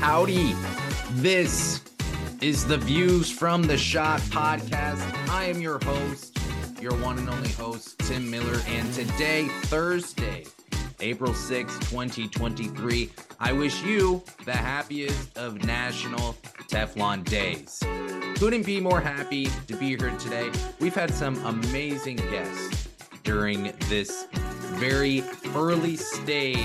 Howdy. This is the Views from the Schott podcast. I am your host, your one and only host, Tim Miller. And today, Thursday, April 6, 2023, I wish you the happiest of National Teflon Days. Couldn't be more happy to be here today. We've had some amazing guests during this very early stage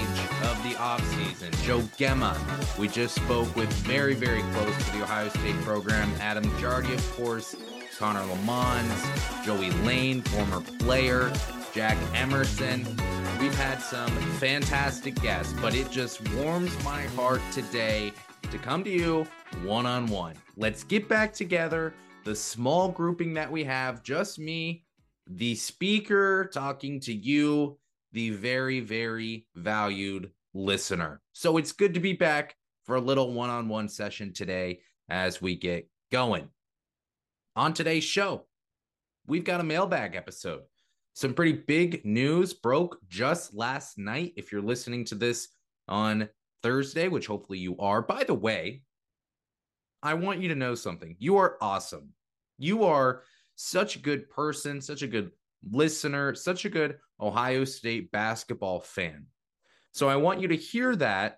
of the offseason. Joe Gemma, we just spoke with very, very close to the Ohio State program. Adam Jardy, of course, Connor Lamons, Joey Lane, former player, Jack Emerson. We've had some fantastic guests, but it just warms my heart today to come to you one on one. Let's get back together. The small grouping that we have, just me, the speaker talking to you, the very, very valued listener. So it's good to be back for a little one on one session today as we get going. On today's show, we've got a mailbag episode. Some pretty big news broke just last night. If you're listening to this on Thursday, which hopefully you are, by the way, I want you to know something. You are awesome. You are such a good person, such a good listener, such a good Ohio State basketball fan. So I want you to hear that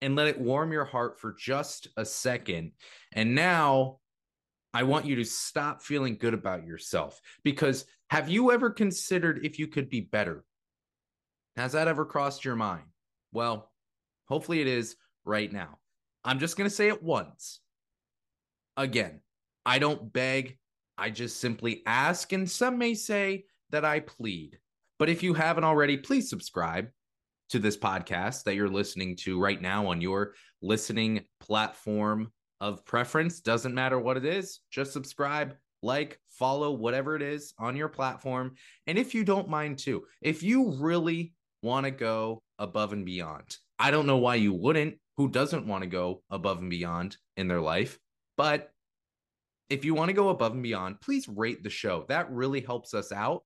and let it warm your heart for just a second. And now I want you to stop feeling good about yourself because have you ever considered if you could be better? Has that ever crossed your mind? Well, hopefully it is right now. I'm just going to say it once. Again, I don't beg, I just simply ask, and some may say that I plead. But if you haven't already, please subscribe to this podcast that you're listening to right now on your listening platform of preference. Doesn't matter what it is, just subscribe, like, follow, whatever it is on your platform. And if you don't mind too, if you really want to go above and beyond, I don't know why you wouldn't. Who doesn't want to go above and beyond in their life? But if you want to go above and beyond, please rate the show. That really helps us out.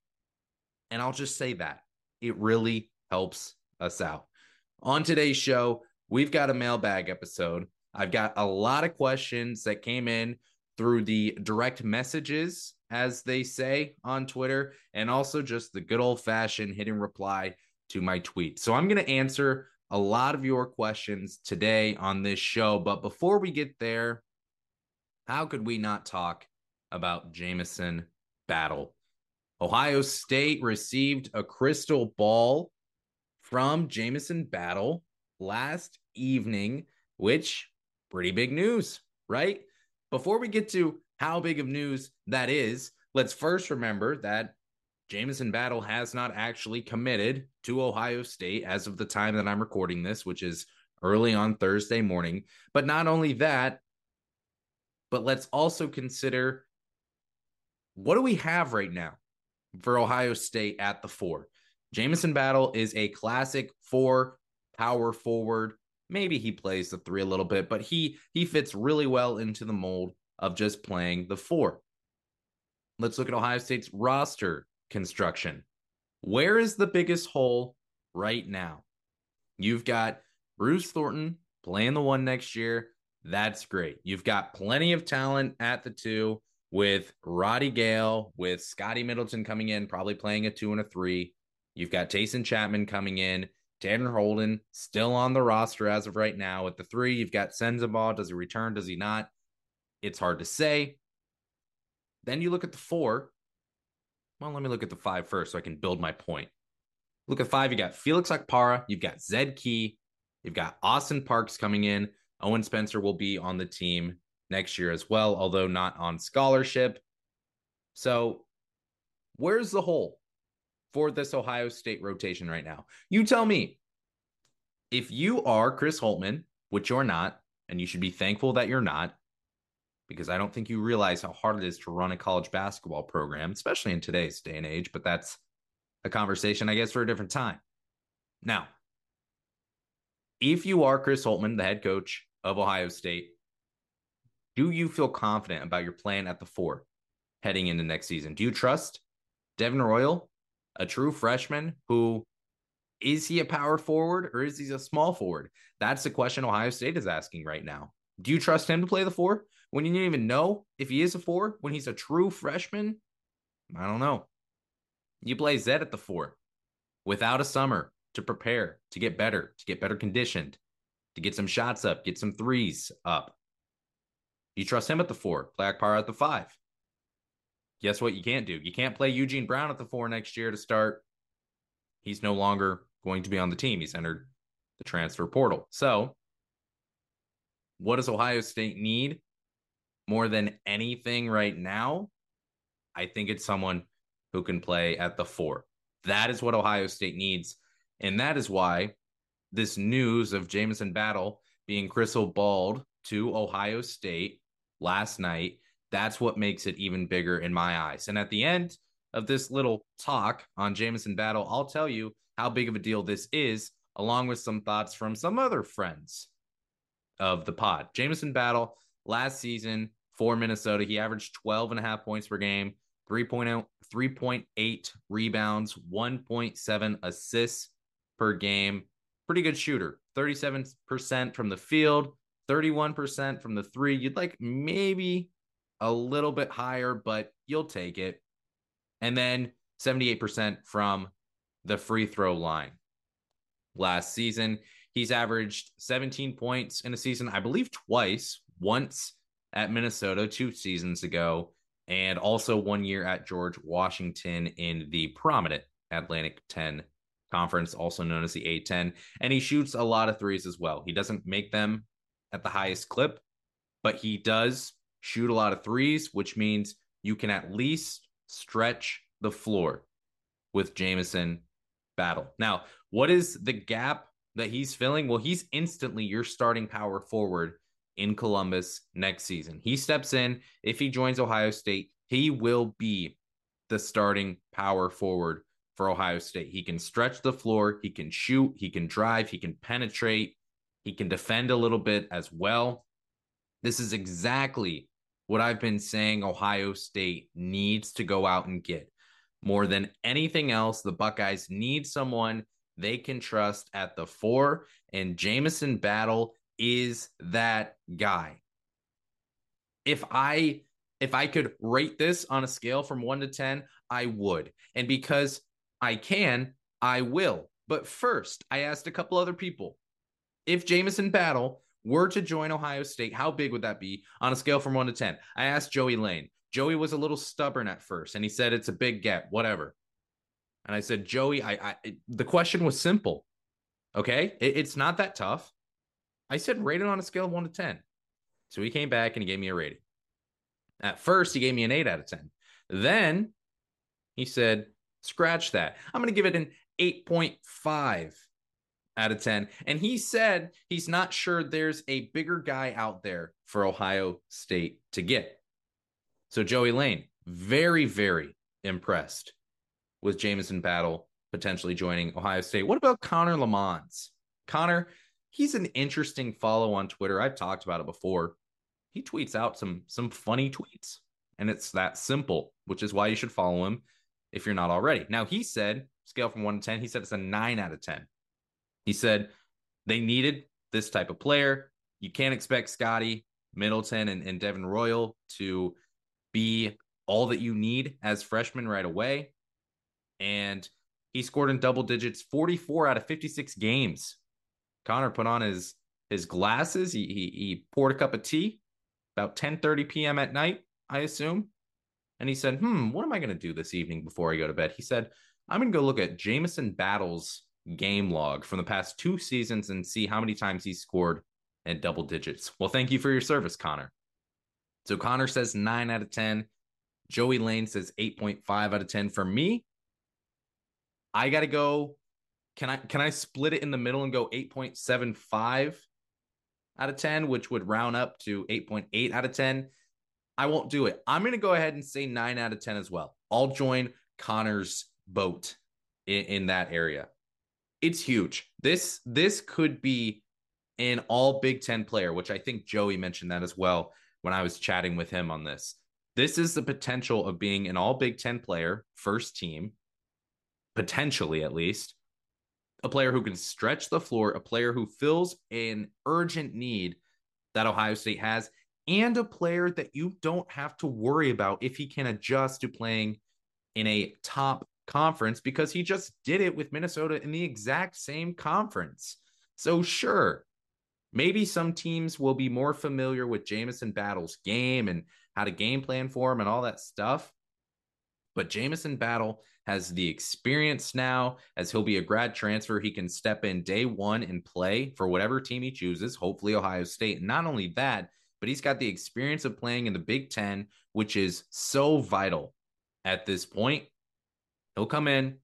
And I'll just say that it really helps us out. On today's show, we've got a mailbag episode. I've got a lot of questions that came in through the direct messages, as they say on Twitter, and also just the good old fashioned hitting reply to my tweet. So I'm going to answer a lot of your questions today on this show. But before we get there, how could we not talk about Jamison Battle? Ohio State received a crystal ball from Jamison Battle last evening, which pretty big news, right? Before we get to how big of news that is, let's first remember that Jamison Battle has not actually committed to Ohio State as of the time that I'm recording this, which is early on Thursday morning. But not only that, but let's also consider what do we have right now? For Ohio State at the four. Jamison Battle is a classic four power forward. Maybe he plays the three a little bit, but he he fits really well into the mold of just playing the four. Let's look at Ohio State's roster construction. Where is the biggest hole right now? You've got Bruce Thornton playing the one next year. That's great. You've got plenty of talent at the two with Roddy Gayle, with Scotty Middleton coming in, probably playing a two and a three. You've got Taison Chapman coming in. Tanner Holden still on the roster as of right now. At the three, you've got Sensabaugh. Does he return? Does he not? It's hard to say. Then you look at the four. Well, let me look at the five first so I can build my point. Look at five. You got Felix Okpara. You've got Zed Key. You've got Austin Parks coming in. Owen Spencer will be on the team next year as well, although not on scholarship. So, where's the hole for this Ohio State rotation right now? You tell me. If you are Chris Holtmann, which you're not, and you should be thankful that you're not, because I don't think you realize how hard it is to run a college basketball program, especially in today's day and age, but that's a conversation, I guess, for a different time. Now, if you are Chris Holtmann, the head coach of Ohio State, do you feel confident about your plan at the four heading into next season? Do you trust Devin Royal, a true freshman who Is he a power forward or is he a small forward? That's the question Ohio State is asking right now. Do you trust him to play the four when you didn't even know if he is a four when he's a true freshman? I don't know. You play Zed at the four without a summer to prepare, to get better, to get better conditioned, to get some shots up, get some threes up. You trust him at the four, play Okpara at the five. Guess what you can't do? You can't play Eugene Brown at the four next year to start. He's no longer going to be on the team. He's entered the transfer portal. So, what does Ohio State need more than anything right now? I think it's someone who can play at the four. That is what Ohio State needs. And that is why this news of Jamison Battle being crystal balled to Ohio State last night, that's what makes it even bigger in my eyes. And at the end of this little talk on Jamison Battle, I'll tell you how big of a deal this is, along with some thoughts from some other friends of the pod. Jamison Battle last season for Minnesota, he averaged 12 and a half points per game, 3.0, 3.8 rebounds, 1.7 assists per game. Pretty good shooter. 37% from the field, 31% from the three. You'd like maybe a little bit higher, but you'll take it. And then 78% from the free throw line. Last season, he's averaged 17 points in a season, I believe twice, once at Minnesota two seasons ago, and also one year at George Washington in the prominent Atlantic 10 conference, also known as the A10. And he shoots a lot of threes as well. He doesn't make them at the highest clip, but he does shoot a lot of threes, which means you can at least stretch the floor with Jamison Battle. Now, what is the gap that he's filling? Well, he's instantly your starting power forward in Columbus next season. He steps in. If he joins Ohio State, he will be the starting power forward for Ohio State. He can stretch the floor, he can shoot, he can drive, he can penetrate, he can defend a little bit as well. This is exactly what I've been saying Ohio State needs to go out and get. More than anything else, the Buckeyes need someone they can trust at the four, and Jamison Battle is that guy. If I if I could rate this on a scale from 1 to 10, I would. And because I can, I will. But first, I asked a couple other people. If Jamison Battle were to join Ohio State, how big would that be on a scale from 1 to 10? I asked Joey Lane. Joey was a little stubborn at first and he said it's a big get, whatever. And I said, Joey, I, I the question was simple. Okay, it, it's not that tough. I said rate it on a scale of one to 10. So he came back and he gave me a rating. At first, he gave me an eight out of 10. Then he said, scratch that. I'm going to give it an 8.5 out of 10. And he said he's not sure there's a bigger guy out there for Ohio State to get. So, Joey Lane, very, very impressed with Jamison Battle potentially joining Ohio State. What about Connor Lamons? Connor, he's an interesting follow on Twitter. I've talked about it before. He tweets out some some funny tweets, and it's that simple, which is why you should follow him if you're not already. Now, he said, scale from one to 10, he said it's a nine out of 10. He said they needed this type of player. You can't expect Scotty Middleton and, and Devin Royal to be all that you need as freshmen right away. And he scored in double digits 44 out of 56 games. Connor put on his his glasses. He, he, he poured a cup of tea about 10:30 p.m. at night, I assume. And he said, Hmm, what am I going to do this evening before I go to bed? He said, I'm going to go look at Jamison Battles game log from the past two seasons and see how many times he scored in double digits. Well, thank you for your service, Connor. So Connor says nine out of 10. Joey Lane says 8.5 out of 10. For me, I got to go. Can I can I split it in the middle and go 8.75 out of 10, which would round up to 8.8 out of 10? I won't do it. I'm going to go ahead and say 9 out of 10 as well. I'll join Connor's boat in, in that area it's huge. This this could be an all Big Ten player, which I think Joey mentioned that as well when I was chatting with him on this. This is the potential of being an all Big Ten player, first team, potentially at least, a player who can stretch the floor, a player who fills an urgent need that Ohio State has, and a player that you don't have to worry about if he can adjust to playing in a top conference because he just did it with Minnesota in the exact same conference. So, sure, maybe some teams will be more familiar with Jamison Battle's game and how to game plan for him and all that stuff. But Jamison Battle has the experience now, as he'll be a grad transfer. He can step in day one and play for whatever team he chooses, hopefully Ohio State. And not only that, but he's got the experience of playing in the Big Ten, which is so vital at this point. He'll come in.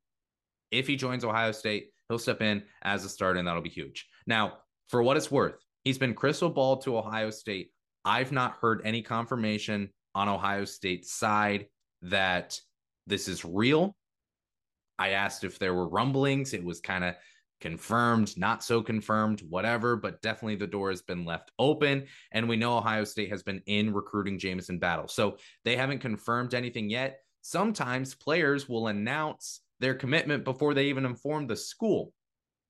If he joins Ohio State, he'll step in as a starter, and that'll be huge. Now, for what it's worth, he's been crystal ball to Ohio State. I've not heard any confirmation on Ohio State's side that this is real. I asked if there were rumblings. It was kind of confirmed, not so confirmed, whatever, but definitely the door has been left open. And we know Ohio State has been in recruiting Jamison Battle. So they haven't confirmed anything yet. Sometimes players will announce their commitment before they even inform the school.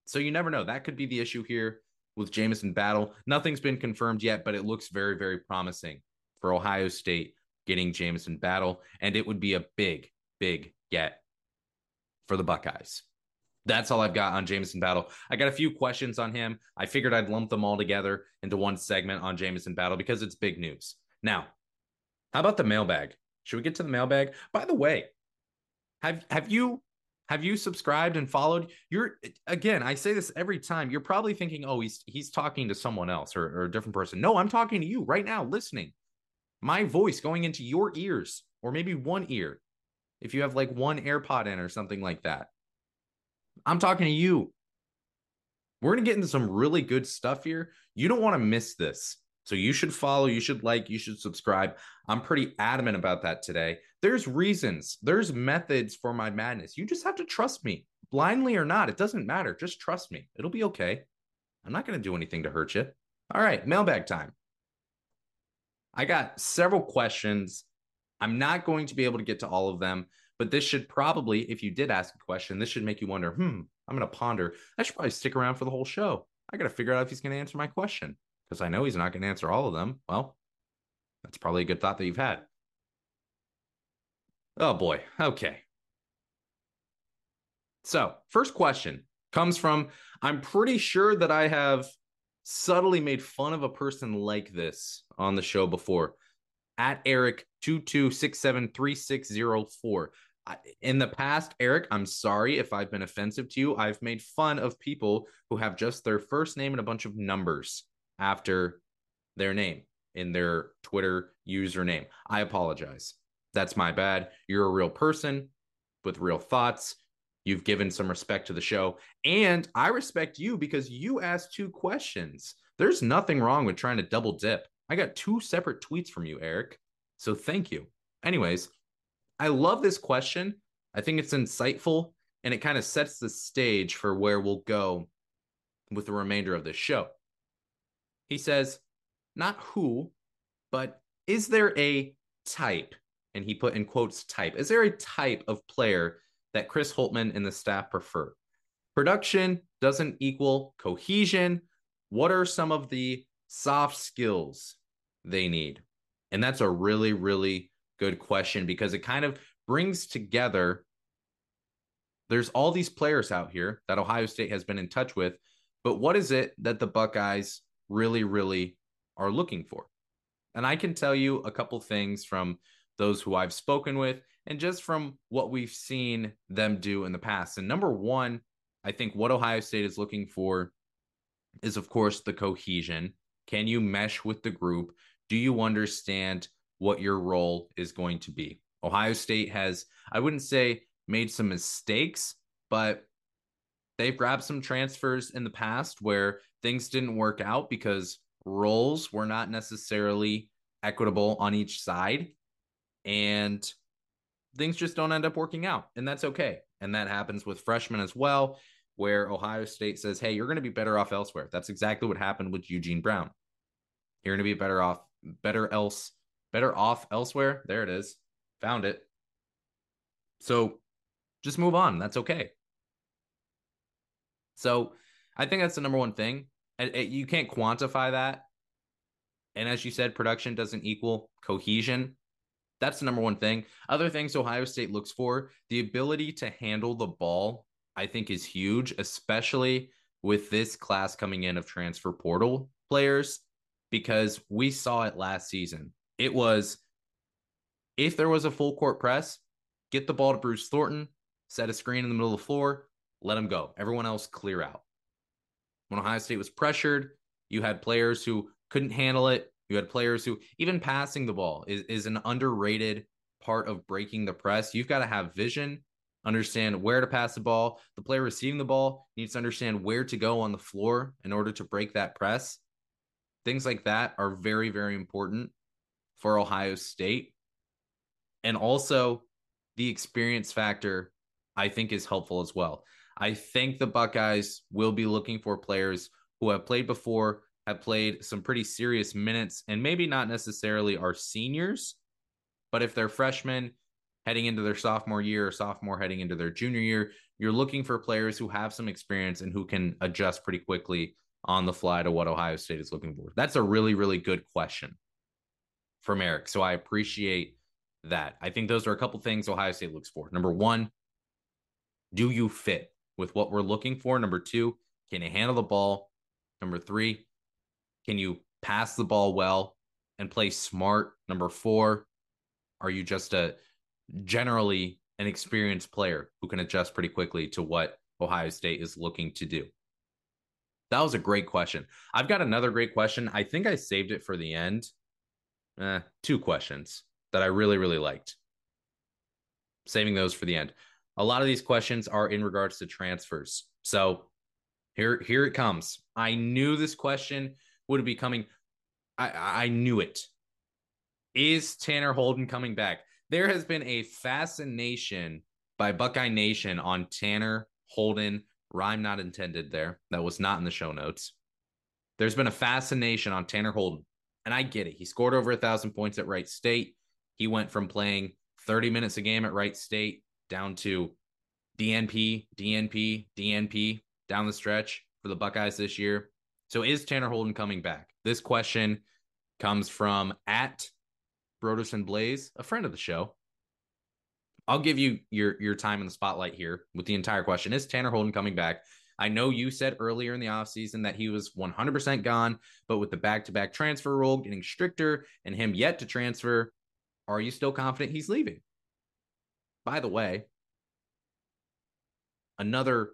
So you never know. That could be the issue here with Jamison Battle. Nothing's been confirmed yet, but it looks very, very promising for Ohio State getting Jamison Battle. And it would be a big, big get for the Buckeyes. That's all I've got on Jamison Battle. I got a few questions on him. I figured I'd lump them all together into one segment on Jamison Battle because it's big news. Now, how about the mailbag? Should we get to the mailbag? By the way, have have you have you subscribed and followed? You're again, I say this every time. You're probably thinking, oh, he's he's talking to someone else or, or a different person. No, I'm talking to you right now, listening. My voice going into your ears, or maybe one ear, if you have like one AirPod in or something like that. I'm talking to you. We're going to get into some really good stuff here. You don't want to miss this. So you should follow, you should like, you should subscribe. I'm pretty adamant about that today. There's reasons, there's methods for my madness. You just have to trust me, blindly or not. It doesn't matter. Just trust me. It'll be okay. I'm not going to do anything to hurt you. All right, mailbag time. I got several questions. I'm not going to be able to get to all of them, but this should probably, if you did ask a question, this should make you wonder, hmm, I'm going to ponder. I should probably stick around for the whole show. I got to figure out if he's going to answer my question because I know he's not going to answer all of them. Well, that's probably a good thought that you've had. Oh boy. Okay. So, first question comes from I'm pretty sure that I have subtly made fun of a person like this on the show before. At Eric 22673604. In the past, Eric, I'm sorry if I've been offensive to you. I've made fun of people who have just their first name and a bunch of numbers after their name in their Twitter username. I apologize. That's my bad. You're a real person with real thoughts. You've given some respect to the show. And I respect you because you asked two questions. There's nothing wrong with trying to double dip. I got two separate tweets from you, Eric. So thank you. Anyways, I love this question. I think it's insightful and it kind of sets the stage for where we'll go with the remainder of this show. He says, not who, but is there a type? And he put in quotes type. Is there a type of player that Chris Holtmann and the staff prefer? Production doesn't equal cohesion. What are some of the soft skills they need? And that's a really, really good question because it kind of brings together there's all these players out here that Ohio State has been in touch with, but what is it that the Buckeyes really, really are looking for. And I can tell you a couple things from those who I've spoken with and just from what we've seen them do in the past. And number one, I think what Ohio State is looking for is, of course, the cohesion. Can you mesh with the group? Do you understand what your role is going to be? Ohio State has, I wouldn't say made some mistakes, but they've grabbed some transfers in the past where things didn't work out because roles were not necessarily equitable on each side and things just don't end up working out and that's okay. And that happens with freshmen as well where ohio state says hey you're going to be better off elsewhere. That's exactly what happened with eugene brown. You're going to be better off better else better off elsewhere? There it is. Found it. So just move on. That's okay So I think that's the number one thing. You can't quantify that. And as you said, production doesn't equal cohesion. That's the number one thing. Other things Ohio State looks for the ability to handle the ball, I think, is huge, especially with this class coming in of transfer portal players, because we saw it last season. It was if there was a full court press, get the ball to Bruce Thornton, set a screen in the middle of the floor, let them go. Everyone else clear out. When Ohio State was pressured, you had players who couldn't handle it. You had players who even passing the ball is, is an underrated part of breaking the press. You've got to have vision, understand where to pass the ball. The player receiving the ball needs to understand where to go on the floor in order to break that press. Things like that are very, very important for Ohio State. And also the experience factor, I think, is helpful as well. I think the Buckeyes will be looking for players who have played before, have played some pretty serious minutes, and maybe not necessarily are seniors, but if they're freshmen heading into their sophomore year or sophomore heading into their junior year, you're looking for players who have some experience and who can adjust pretty quickly on the fly to what Ohio State is looking for. That's a really, really good question from Eric. So I appreciate that. I think those are a couple things Ohio State looks for. Number one, do you fit with what we're looking for? Number two, can you handle the ball? Number three, can you pass the ball well and play smart? Number four, are you just a generally an experienced player who can adjust pretty quickly to what Ohio State is looking to do? That was a great question. I've got another great question. I think I saved it for the end. Eh, two questions that I really, really liked. Saving those for the end. A lot of these questions are in regards to transfers. So here, here it comes. I knew this question would be coming. I, I knew it. Is Tanner Holden coming back? There has been a fascination by Buckeye Nation on Tanner Holden. Rhyme not intended there. That was not in the show notes. There's been a fascination on Tanner Holden. And I get it. He scored over a thousand points at Wright State. He went from playing 30 minutes a game at Wright State down to DNP, DNP, DNP down the stretch for the Buckeyes this year. So is Tanner Holden coming back? This question comes from at Broderson Blaze, a friend of the show. I'll give you your your time in the spotlight here with the entire question. Is Tanner Holden coming back? I know you said earlier in the offseason that he was 100% gone, but with the back-to-back transfer rule getting stricter and him yet to transfer, are you still confident he's leaving? By the way, another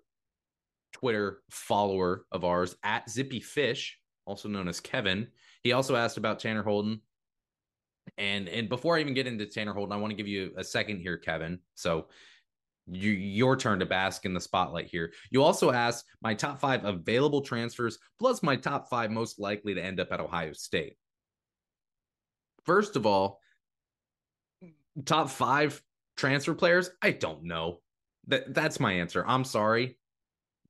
Twitter follower of ours at Zippy Fish, also known as Kevin, he also asked about Tanner Holden. And and before I even get into Tanner Holden, I want to give you a second here, Kevin. So you, your turn to bask in the spotlight here. You also asked my top five available transfers plus my top five most likely to end up at Ohio State. First of all, top five transfer players? I don't know. That that's my answer. I'm sorry.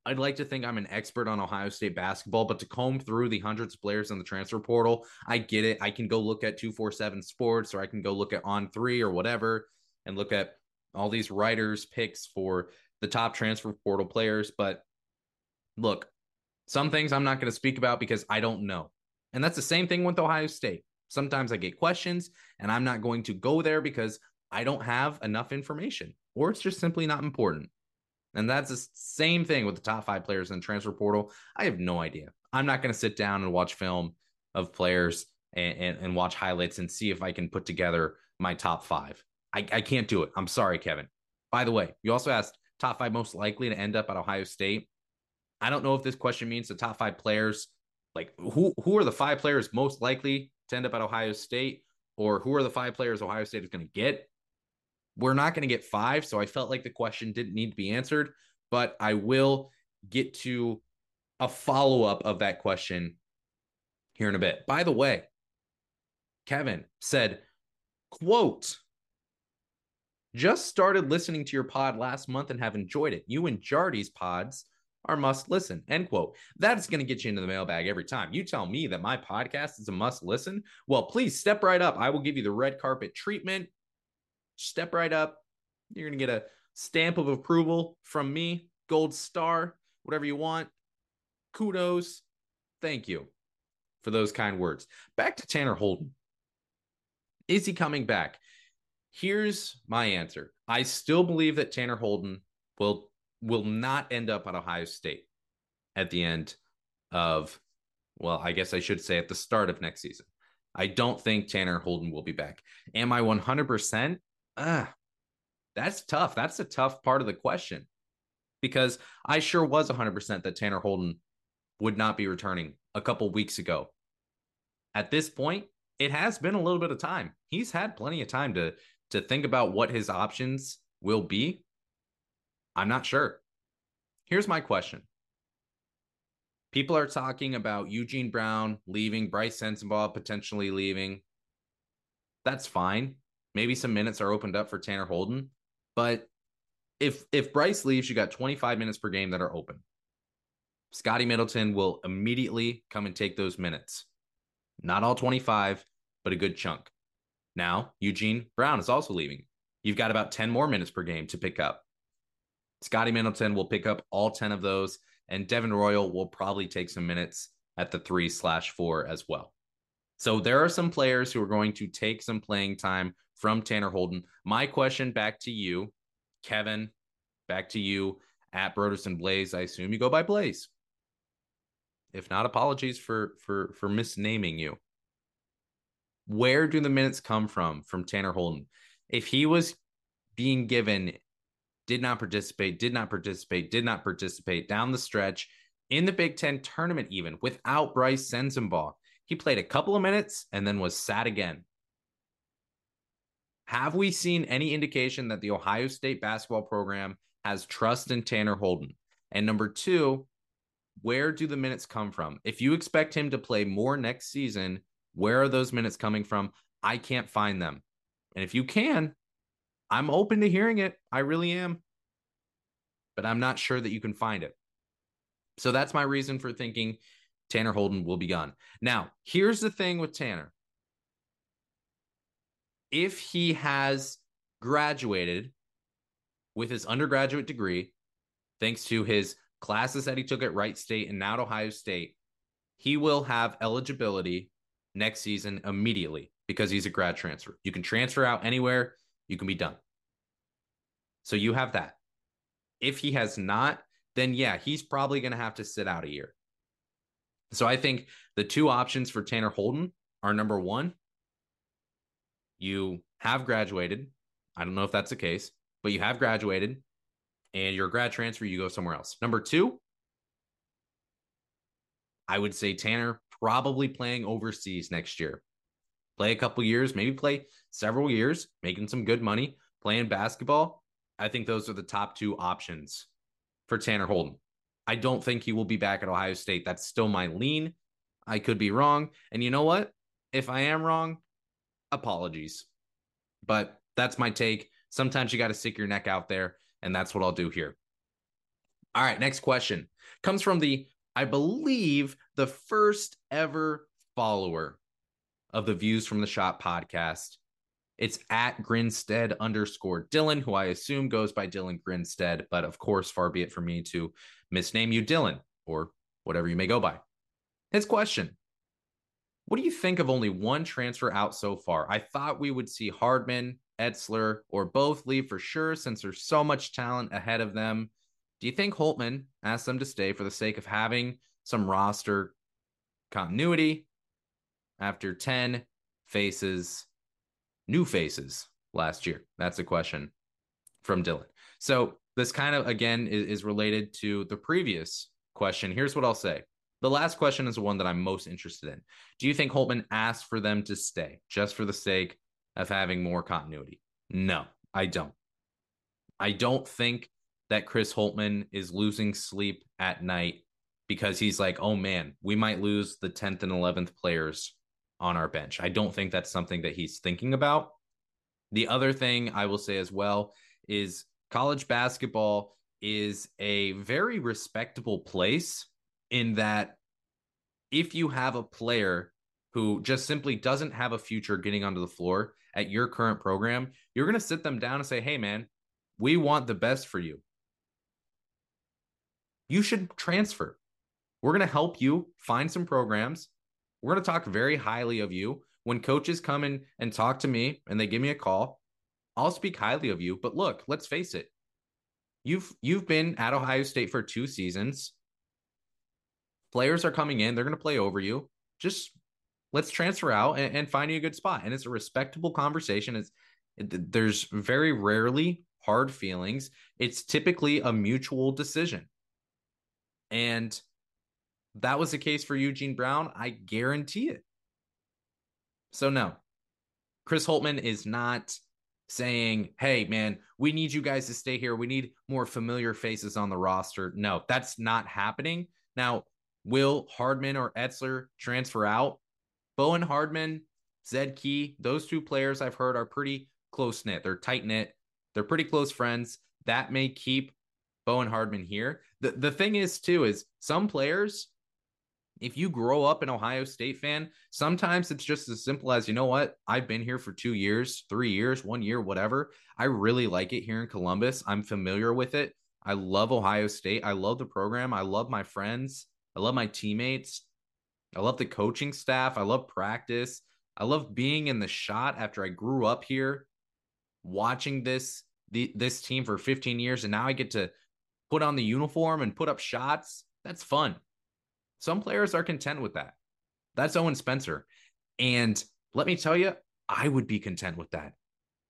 I'd like to think I'm an expert on Ohio State basketball, but to comb through the hundreds of players in the transfer portal, I get it. I can go look at 247 Sports or I can go look at On Three or whatever and look at all these writers' picks for the top transfer portal players. But look, some things I'm not going to speak about because I don't know. And that's the same thing with Ohio State. Sometimes I get questions and I'm not going to go there because I don't have enough information or it's just simply not important. And that's the same thing with the top five players in the transfer portal. I have no idea. I'm not going to sit down and watch film of players and, and, and, watch highlights and see if I can put together my top five. I, I can't do it. I'm sorry, Kevin. By the way, you also asked top five most likely to end up at Ohio State. I don't know if this question means the top five players, like who who are the five players most likely to end up at Ohio State, or who are the five players Ohio State is going to get. We're not going to get five, so I felt like the question didn't need to be answered, but I will get to a follow up of that question here in a bit. By the way, Kevin said, quote, just started listening to your pod last month and have enjoyed it. You and Jardy's pods are must listen. End quote. That's going to get you into the mailbag every time. You tell me that my podcast is a must listen. Well, please step right up. I will give you the red carpet treatment. Step right up. You're going to get a stamp of approval from me, gold star. whatever you want. Kudos. Thank you for those kind words. Back to Tanner Holden. Is he coming back? Here's my answer. I still believe that Tanner Holden will will not end up at Ohio State at the end of well, I guess I should say at the start of next season. I don't think Tanner Holden will be back. Am I 100%? Ah, that's tough. That's a tough part of the question because I sure was 100% that Tanner Holden would not be returning a couple weeks ago. At this point, it has been a little bit of time. He's had plenty of time to to think about what his options will be. I'm not sure. Here's my question. People are talking about Eugene Brown leaving, Brice Sensabaugh potentially leaving. That's fine. Maybe some minutes are opened up for Tanner Holden, but if if Brice leaves, you got 25 minutes per game that are open. Scotty Middleton will immediately come and take those minutes. Not all 25, but a good chunk. Now, Eugene Brown is also leaving. You've got about 10 more minutes per game to pick up. Scotty Middleton will pick up all 10 of those, and Devin Royal will probably take some minutes at the three slash four as well. So there are some players who are going to take some playing time from Tanner Holden. My question back to you, Kevin, back to you at Broderson Blaze. I assume you go by Blaze. If not, apologies for for for misnaming you. Where do the minutes come from from Tanner Holden? If he was being given did not participate, did not participate, did not participate down the stretch in the Big Ten tournament, even without Brice Sensabaugh. He played a couple of minutes and then was sat again. Have we seen any indication that the Ohio State basketball program has trust in Tanner Holden? And number two, where do the minutes come from? If you expect him to play more next season, where are those minutes coming from? I can't find them. And if you can, I'm open to hearing it. I really am. But I'm not sure that you can find it. So that's my reason for thinking Tanner Holden will be gone. Now, here's the thing with Tanner. If he has graduated with his undergraduate degree, thanks to his classes that he took at Wright State and now at Ohio State, he will have eligibility next season immediately because he's a grad transfer. You can transfer out anywhere you can be done. So you have that. If he has not, then yeah, he's probably going to have to sit out a year. So I think the two options for Tanner Holden are number one, you have graduated. I don't know if that's the case, but you have graduated and your grad transfer, you go somewhere else. Number two, I would say Tanner probably playing overseas next year play a couple years, maybe play several years, making some good money, playing basketball. I think those are the top two options for Tanner Holden. I don't think he will be back at Ohio State. That's still my lean. I could be wrong. And you know what? If I am wrong, apologies. But that's my take. Sometimes you got to stick your neck out there, and that's what I'll do here. All right, next question comes from the, I believe, the first ever follower of the Views from the Schott podcast. It's at Grinstead underscore Dylan, who I assume goes by Dylan Grinstead, but of course, far be it for me to misname you Dylan or whatever you may go by. His question What do you think of only one transfer out so far? I thought we would see Hardman, Etzler, or both leave for sure since there's so much talent ahead of them. Do you think Holtmann asked them to stay for the sake of having some roster continuity? after 10 faces, new faces last year? That's a question from Dylan. So this kind of again is, is related to the previous question. Here's what I'll say. The last question is the one that I'm most interested in. Do you think Holtmann asked for them to stay just for the sake of having more continuity? No, I don't. I don't think that Chris Holtmann is losing sleep at night because he's like, oh man, we might lose the 10th and 11th players on our bench. I don't think that's something that he's thinking about. The other thing I will say as well is college basketball is a very respectable place in that if you have a player who just simply doesn't have a future getting onto the floor at your current program, you're going to sit them down and say, hey, man, we want the best for you. you should transfer. We're going to help you find some programs. We're going to talk very highly of you. When coaches come in and talk to me and they give me a call, I'll speak highly of you. But look, let's face it. You've you've been at Ohio State for two seasons. Players are coming in, they're going to play over you. Just let's transfer out and, and find you a good spot. And it's a respectable conversation. It's it, there's very rarely hard feelings. It's typically a mutual decision. And that was the case for Eugene Brown. I guarantee it. So, no, Chris Holtmann is not saying, hey, man, we need you guys to stay here. We need more familiar faces on the roster. No, that's not happening. Now, will Hardman or Etzler transfer out? Bowen Hardman, Zed Key, those two players I've heard are pretty close knit. They're tight knit. They're pretty close friends. That may keep Bowen Hardman here. The the thing is too is some players if you grow up an Ohio State fan, sometimes it's just as simple as, you know what? I've been here for 2 years, 3 years, 1 year, whatever. I really like it here in Columbus. I'm familiar with it. I love Ohio State. I love the program. I love my friends. I love my teammates. I love the coaching staff. I love practice. I love being in the Schott after I grew up here watching this the, this team for 15 years and now I get to put on the uniform and put up shots. That's fun. Some players are content with that. That's Owen Spencer. And let me tell you, I would be content with that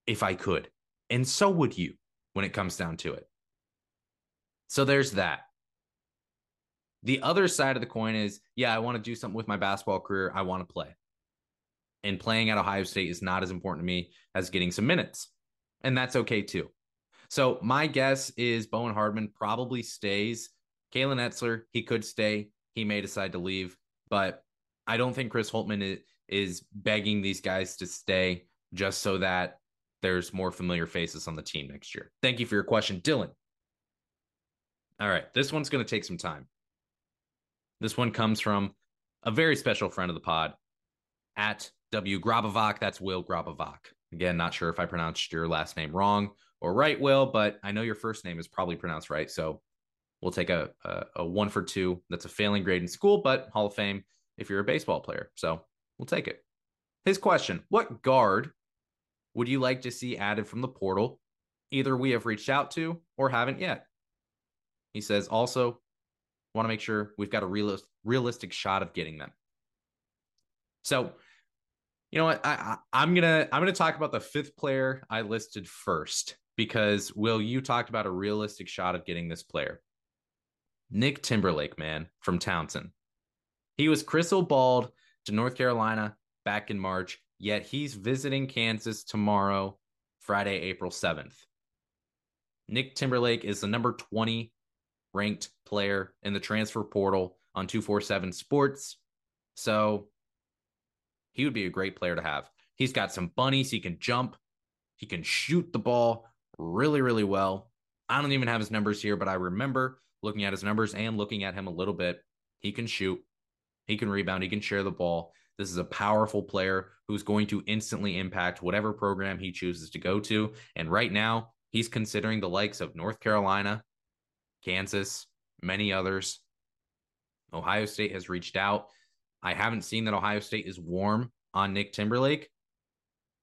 if I could. And so would you when it comes down to it. So there's that. The other side of the coin is yeah, I want to do something with my basketball career. I want to play. And playing at Ohio State is not as important to me as getting some minutes. And that's okay too. So my guess is Bowen Hardman probably stays. Kalen Etzler, he could stay. He may decide to leave, but I don't think Chris Holtmann is begging these guys to stay just so that there's more familiar faces on the team next year. Thank you for your question, Dylan. All right, this one's going to take some time. This one comes from a very special friend of the pod at W Grabovak. That's Will Grabovak. Again, not sure if I pronounced your last name wrong or right, Will, but I know your first name is probably pronounced right. So we'll take a, a, a one for two. That's a failing grade in school, but Hall of Fame if you're a baseball player. So we'll take it. His question What guard would you like to see added from the portal? Either we have reached out to or haven't yet. He says, also, want to make sure we've got a realist, realistic shot of getting them. So, you know what? I, I, I'm gonna I'm gonna talk about the fifth player I listed first because Will, you talked about a realistic shot of getting this player. Nick Timberlake, man, from Towson. He was crystal balled to North Carolina back in March, yet he's visiting Kansas tomorrow, Friday, April 7th. Nick Timberlake is the number 20 ranked player in the transfer portal on 247 Sports. So he would be a great player to have. He's got some bunnies. He can jump. He can shoot the ball really, really well. I don't even have his numbers here, but I remember looking at his numbers and looking at him a little bit. He can shoot, he can rebound, he can share the ball. This is a powerful player who's going to instantly impact whatever program he chooses to go to. And right now, he's considering the likes of North Carolina, Kansas, many others. Ohio State has reached out. I haven't seen that Ohio State is warm on Nick Timberlake.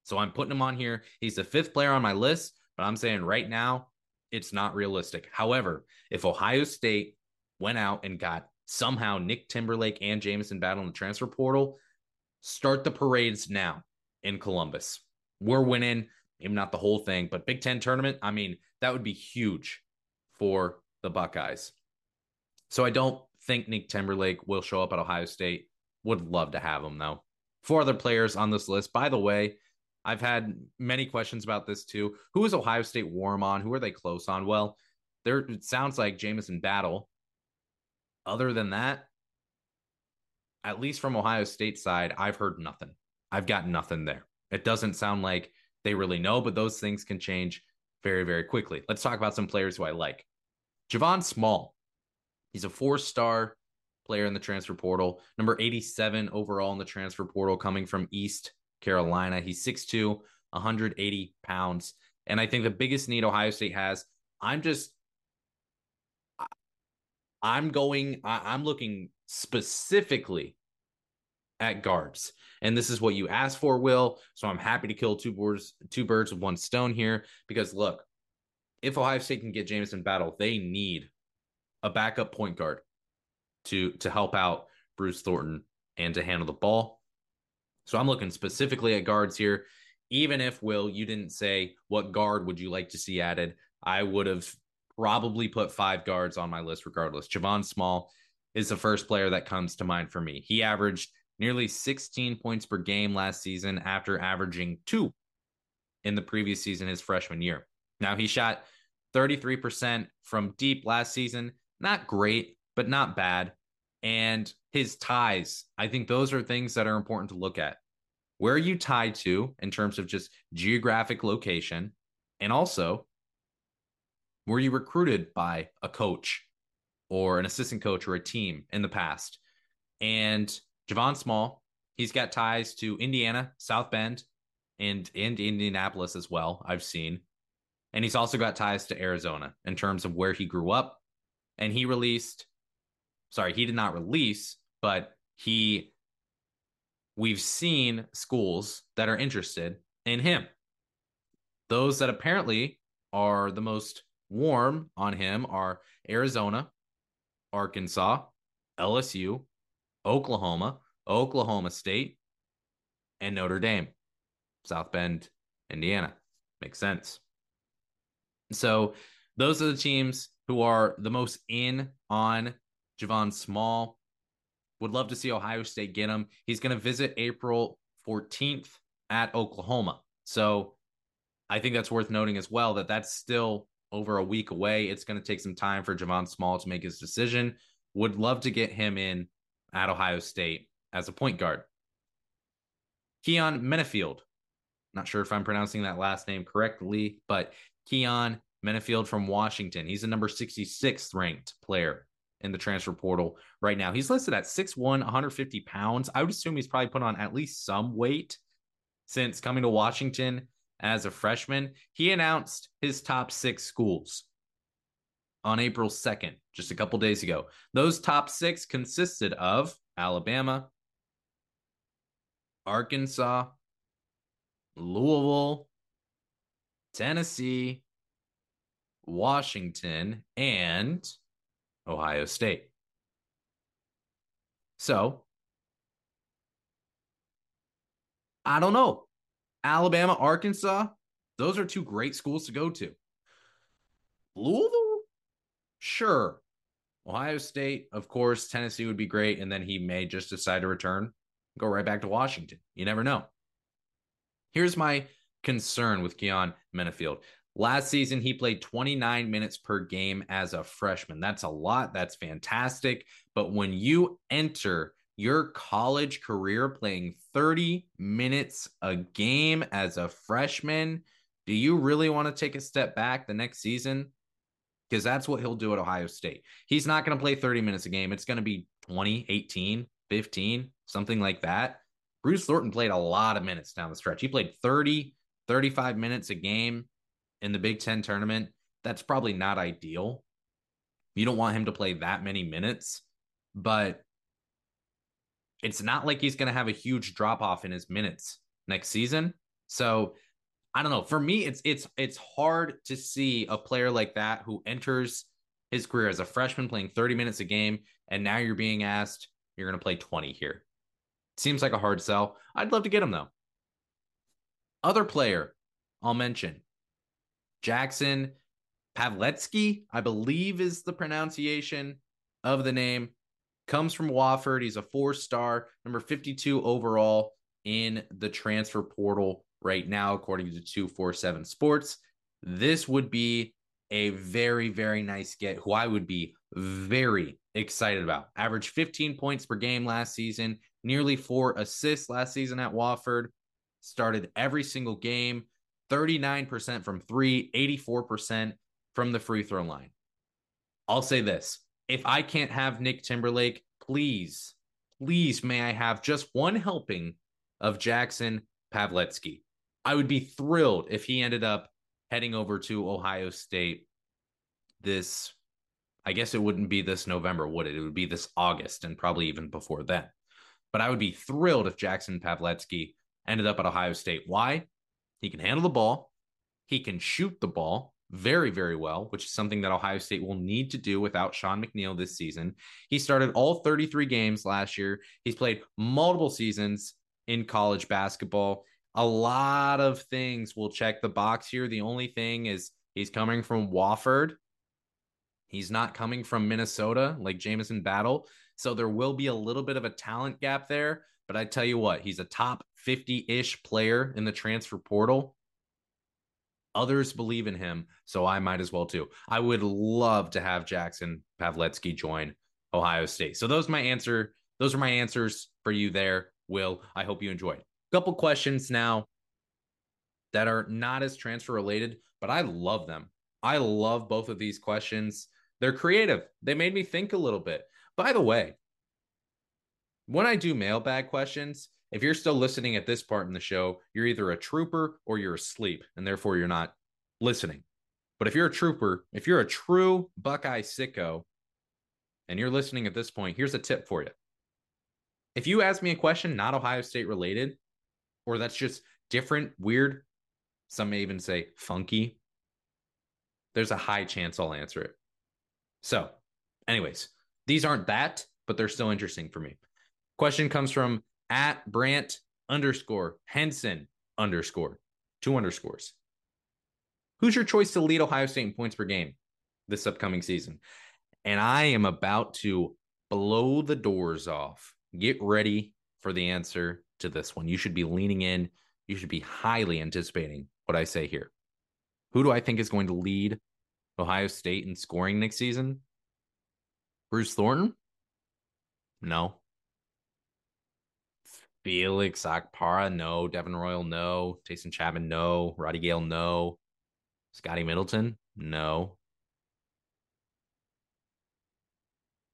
So I'm putting him on here. He's the fifth player on my list, but I'm saying right now, it's not realistic. However, if Ohio State went out and got somehow Nick Timberlake and Jamison Battle in the transfer portal, start the parades now in Columbus. We're winning, maybe not the whole thing, but Big Ten tournament, I mean, that would be huge for the Buckeyes. So I don't think Nick Timberlake will show up at Ohio State. Would love to have him though. Four other players on this list. By the way, I've had many questions about this too. Who is Ohio State warm on? Who are they close on? Well, there it sounds like Jamison Battle. Other than that, at least from Ohio State side, I've heard nothing. I've got nothing there. It doesn't sound like they really know, but those things can change very, very quickly. Let's talk about some players who I like. Javon Small. He's a four-star player in the transfer portal, number 87 overall in the transfer portal, coming from East Carolina. He's 6'2, 180 pounds. And I think the biggest need Ohio State has, I'm just, I'm going, I, am looking specifically at guards. And this is what you asked for, Will. So I'm happy to kill two birds, two birds with one stone here. Because look, if Ohio State can get Jamison Battle, they need a backup point guard to to help out Bruce Thornton and to handle the ball. So I'm looking specifically at guards here. Even if Will, you didn't say what guard would you like to see added, I would have probably put five guards on my list regardless. Javon Small is the first player that comes to mind for me. He averaged nearly 16 points per game last season after averaging two in the previous season, his freshman year. Now he shot 33% from deep last season. Not great, but not bad. And his ties, I think those are things that are important to look at. Where are you tied to in terms of just geographic location? And also, were you recruited by a coach or an assistant coach or a team in the past? And Javon Small, he's got ties to Indiana, South Bend, and, and Indianapolis as well, I've seen. And he's also got ties to Arizona in terms of where he grew up. And he released, sorry, he did not release, but he, we've seen schools that are interested in him. Those that apparently are the most warm on him are Arizona, Arkansas, LSU, Oklahoma, Oklahoma State, and Notre Dame, South Bend, Indiana. Makes sense. So those are the teams who are the most in on Javon Small. Would love to see Ohio State get him. He's going to visit April 14th at Oklahoma. So I think that's worth noting as well that that's still over a week away. It's going to take some time for Javon Small to make his decision. Would love to get him in at Ohio State as a point guard. Keyon Menifield. Not sure if I'm pronouncing that last name correctly, but Keyon Menifield from Washington. He's a number 66th ranked player in the transfer portal right now. He's listed at 6'1, 150 pounds. I would assume he's probably put on at least some weight since coming to Washington as a freshman. He announced his top six schools on April 2nd, just a couple days ago. Those top six consisted of Alabama, Arkansas, Louisville, Tennessee, Washington, and Ohio State. So, I don't know. Alabama, Arkansas, those are two great schools to go to. Louisville, sure. Ohio State, of course, Tennessee would be great. And then he may just decide to return, go right back to Washington. You never know. Here's my concern with Keyon Menifield. Last season, he played 29 minutes per game as a freshman. That's a lot. That's fantastic. But when you enter your college career playing 30 minutes a game as a freshman, do you really want to take a step back the next season? Because that's what he'll do at Ohio State. He's not going to play 30 minutes a game. It's going to be 20, 18, 15, something like that. Bruce Thornton played a lot of minutes down the stretch. He played 30, 35 minutes a game in the Big Ten tournament. That's probably not ideal. You don't want him to play that many minutes, but it's not like he's going to have a huge drop off in his minutes next season. So I don't know. For me, it's it's it's hard to see a player like that who enters his career as a freshman playing 30 minutes a game, and now you're being asked you're going to play 20 here. Seems like a hard sell. I'd love to get him though. Other player I'll mention Jackson Paveletzke, I believe is the pronunciation of the name comes from Wofford. He's a four star, number 52 overall in the transfer portal right now, according to 247 Sports. This would be a very, very nice get who I would be very excited about. Averaged 15 points per game last season, nearly four assists last season at Wofford. Started every single game, 39% from three, 84% from the free throw line. I'll say this if I can't have Nick Timberlake, please, please, may I have just one helping of Jackson Paveletzke? I would be thrilled if he ended up heading over to Ohio State this I guess it wouldn't be this November, would it? It would be this August and probably even before then. But I would be thrilled if Jackson Paveletzke ended up at Ohio State. Why? He can handle the ball, he can shoot the ball very, very well, which is something that Ohio State will need to do without Sean McNeil this season. He started all 33 games last year. He's played multiple seasons in college basketball. A lot of things will check the box here. The only thing is he's coming from Wofford. He's not coming from Minnesota like Jamison Battle. So there will be a little bit of a talent gap there. But I tell you what, he's a top 50 ish player in the transfer portal. Others believe in him, so I might as well too. I would love to have Jackson Paveletzke join Ohio State. So those are my answer. Those are my answers for you there, Will. I hope you enjoyed. Couple questions now that are not as transfer related, but I love them. I love both of these questions. They're creative. They made me think a little bit. By the way, when I do mailbag questions, if you're still listening at this part in the show, you're either a trooper or you're asleep, and therefore you're not listening. But if you're a trooper, if you're a true Buckeye sicko, and you're listening at this point, here's a tip for you. If you ask me a question not Ohio State related, or that's just different, weird, some may even say funky, there's a high chance I'll answer it. So, anyways, these aren't that, but they're still interesting for me. Question comes from at Brant underscore Henson underscore two underscores. Who's your choice to lead Ohio State in points per game this upcoming season? And I am about to blow the doors off. Get ready for the answer to this one. You should be leaning in. You should be highly anticipating what I say here. Who do I think is going to lead Ohio State in scoring next season? Bruce Thornton? No. Felix Okpara, no. Devin Royal, no. Taison Chapman, no. Roddy Gayle, no. Scotty Middleton, no.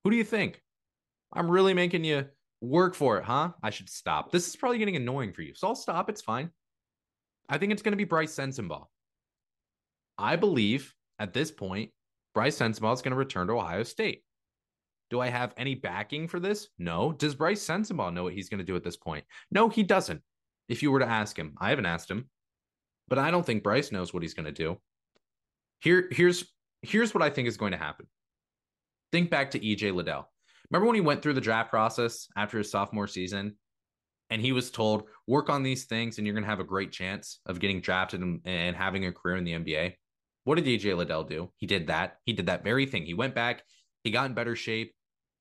Who do you think? I'm really making you work for it, huh? I should stop. This is probably getting annoying for you. So I'll stop. It's fine. I think it's going to be Brice Sensabaugh. I believe at this point, Brice Sensabaugh is going to return to Ohio State. Do I have any backing for this? No. Does Brice Sensabaugh know what he's going to do at this point? No, he doesn't. If you were to ask him, I haven't asked him, but I don't think Brice knows what he's going to do. Here, here's here's what I think is going to happen. Think back to EJ Liddell. Remember when he went through the draft process after his sophomore season, and he was told, "Work on these things, and you're going to have a great chance of getting drafted and, and having a career in the NBA." What did EJ Liddell do? He did that. He did that very thing. He went back. He got in better shape.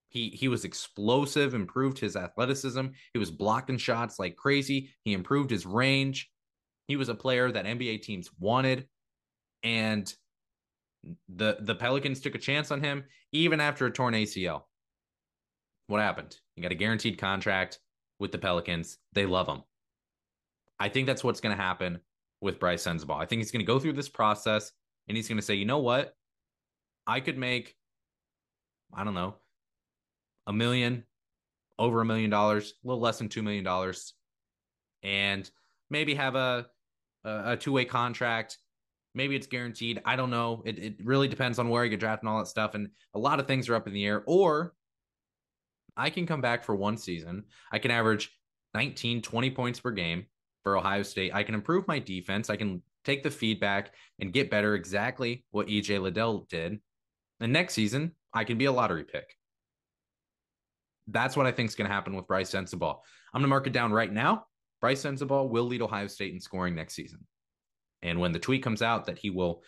He he was explosive, improved his athleticism. He was blocking shots like crazy. He improved his range. He was a player that NBA teams wanted, and the the Pelicans took a chance on him even after a torn ACL. What happened? He got a guaranteed contract with the Pelicans. They love him. I think that's what's going to happen with Brice Sensabaugh. I think he's going to go through this process and he's going to say, you know what? I could make, I don't know, a million, over a million dollars, a little less than two million dollars, and maybe have a a, a two way contract. Maybe it's guaranteed. I don't know. It it really depends on where you get drafted and all that stuff, and a lot of things are up in the air. Or I can come back for one season. I can average 19, 20 points per game for Ohio State. I can improve my defense. I can take the feedback and get better exactly what EJ Liddell did. And next season, I can be a lottery pick. That's what I think is going to happen with Brice Sensabaugh. I'm going to mark it down right now. Brice Sensabaugh will lead Ohio State in scoring next season. And when the tweet comes out that he will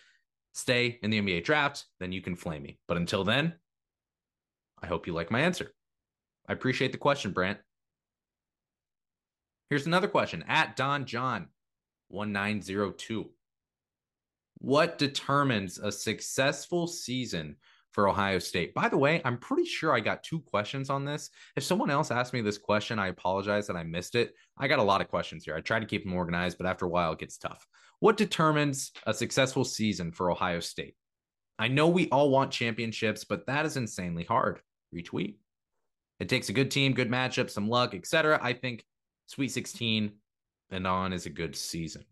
stay in the NBA draft, then you can flame me. But until then, I hope you like my answer. I appreciate the question, Brant. Here's another question at Don John 1902. What determines a successful season for Ohio State. By the way, I'm pretty sure I got two questions on this. If someone else asked me this question, I apologize that I missed it. I got a lot of questions here. I try to keep them organized, but after a while, it gets tough. What determines a successful season for Ohio State? I know we all want championships, but that is insanely hard. Retweet. It takes a good team, good matchup, some luck, etc. I think Sweet 16 and on is a good season.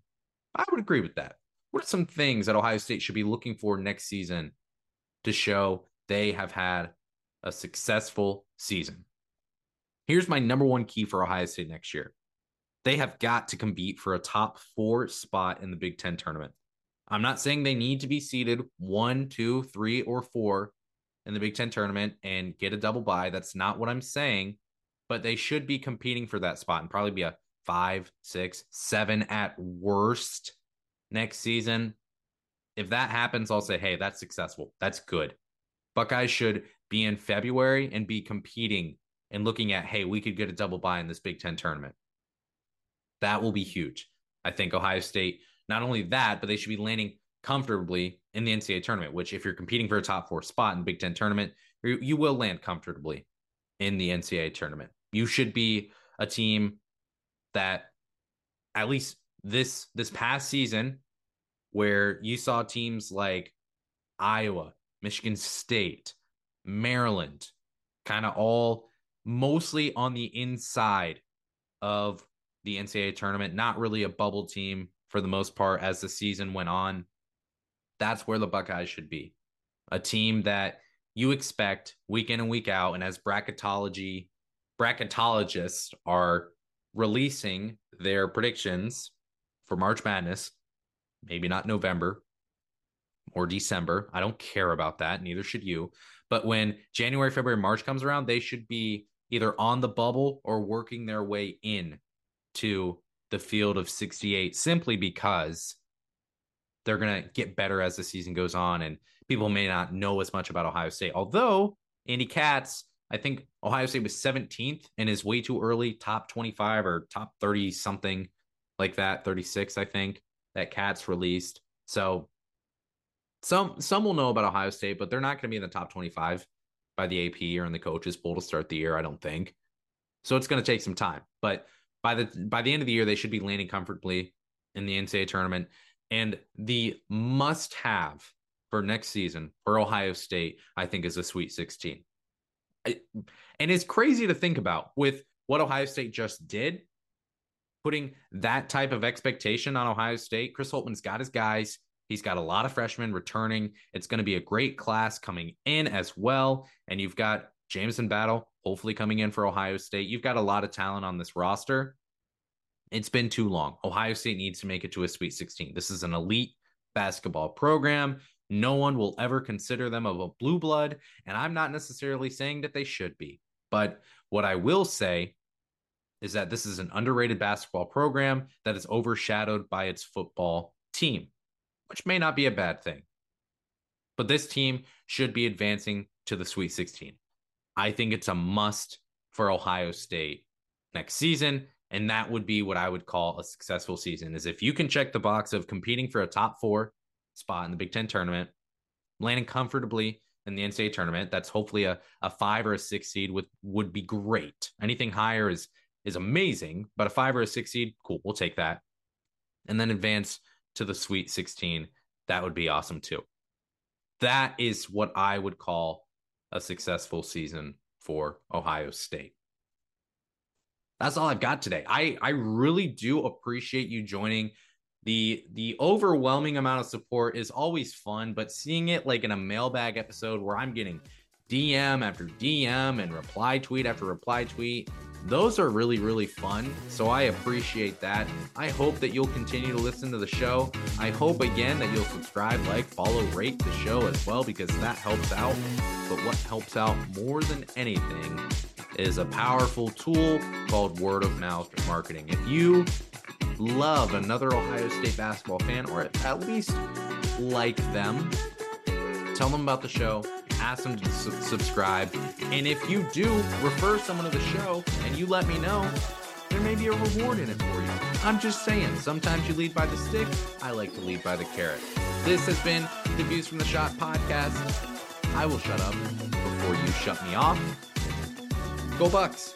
I would agree with that. What are some things that Ohio State should be looking for next season to show they have had a successful season. Here's my number one key for Ohio State next year they have got to compete for a top four spot in the Big Ten tournament. I'm not saying they need to be seeded one, two, three, or four in the Big Ten tournament and get a double bye. That's not what I'm saying, but they should be competing for that spot and probably be a five, six, seven at worst next season. If that happens, I'll say, hey, that's successful. That's good. Buckeyes should be in February and be competing and looking at, hey, we could get a double bye in this Big Ten tournament. That will be huge. I think Ohio State, not only that, but they should be landing comfortably in the NCAA tournament, which if you're competing for a top four spot in Big Ten tournament, you will land comfortably in the NCAA tournament. You should be a team that at least this this past season where you saw teams like Iowa, Michigan State, Maryland kind of all mostly on the inside of the NCAA tournament, not really a bubble team for the most part as the season went on. That's where the Buckeyes should be. A team that you expect week in and week out. And as bracketology, bracketologists are releasing their predictions for March Madness, maybe not November or December. I don't care about that. Neither should you. But when January, February, March comes around, they should be either on the bubble or working their way in to the field of 68 simply because they're going to get better as the season goes on and people may not know as much about Ohio State. Although Andy Katz, I think Ohio State was 17th and is way too early, top 25 or top 30 something like that, 36 I think that Katz released. So some some will know about Ohio State, but they're not going to be in the top 25 by the AP or in the coaches poll to start the year, I don't think. So it's going to take some time. But by the by the end of the year, they should be landing comfortably in the NCAA tournament. And the must have for next season for Ohio State, I think, is a Sweet 16. I, and it's crazy to think about with what Ohio State just did, putting that type of expectation on Ohio State. Chris Holtmann's got his guys. He's got a lot of freshmen returning. It's going to be a great class coming in as well. And you've got Jamison Battle, hopefully coming in for Ohio State. You've got a lot of talent on this roster. It's been too long. Ohio State needs to make it to a Sweet 16. This is an elite basketball program. No one will ever consider them of a blue blood. And I'm not necessarily saying that they should be. But what I will say is that this is an underrated basketball program that is overshadowed by its football team, which may not be a bad thing. But this team should be advancing to the Sweet 16. I think it's a must for Ohio State next season. And that would be what I would call a successful season is if you can check the box of competing for a top four spot in the Big Ten tournament, landing comfortably in the NCAA tournament. That's hopefully a, a five or a six seed with would be great. Anything higher is is amazing, but a five or a six seed, cool, we'll take that. And then advance to the Sweet 16. That would be awesome too. That is what I would call a successful season for Ohio State. That's all I've got today. I I really do appreciate you joining. The the overwhelming amount of support is always fun, but seeing it like in a mailbag episode where I'm getting DM after DM and reply tweet after reply tweet, those are really really fun. So I appreciate that. I hope that you'll continue to listen to the show. I hope again that you'll subscribe, like, follow, rate the show as well because that helps out. But what helps out more than anything is a powerful tool called word of mouth marketing. If you love another Ohio State basketball fan, or at least like them, tell them about the show, ask them to su- subscribe. And if you do refer someone to the show and you let me know, there may be a reward in it for you. I'm just saying, sometimes you lead by the stick. I like to lead by the carrot. This has been the Views from the Schott podcast. I will shut up before you shut me off. Go Bucks!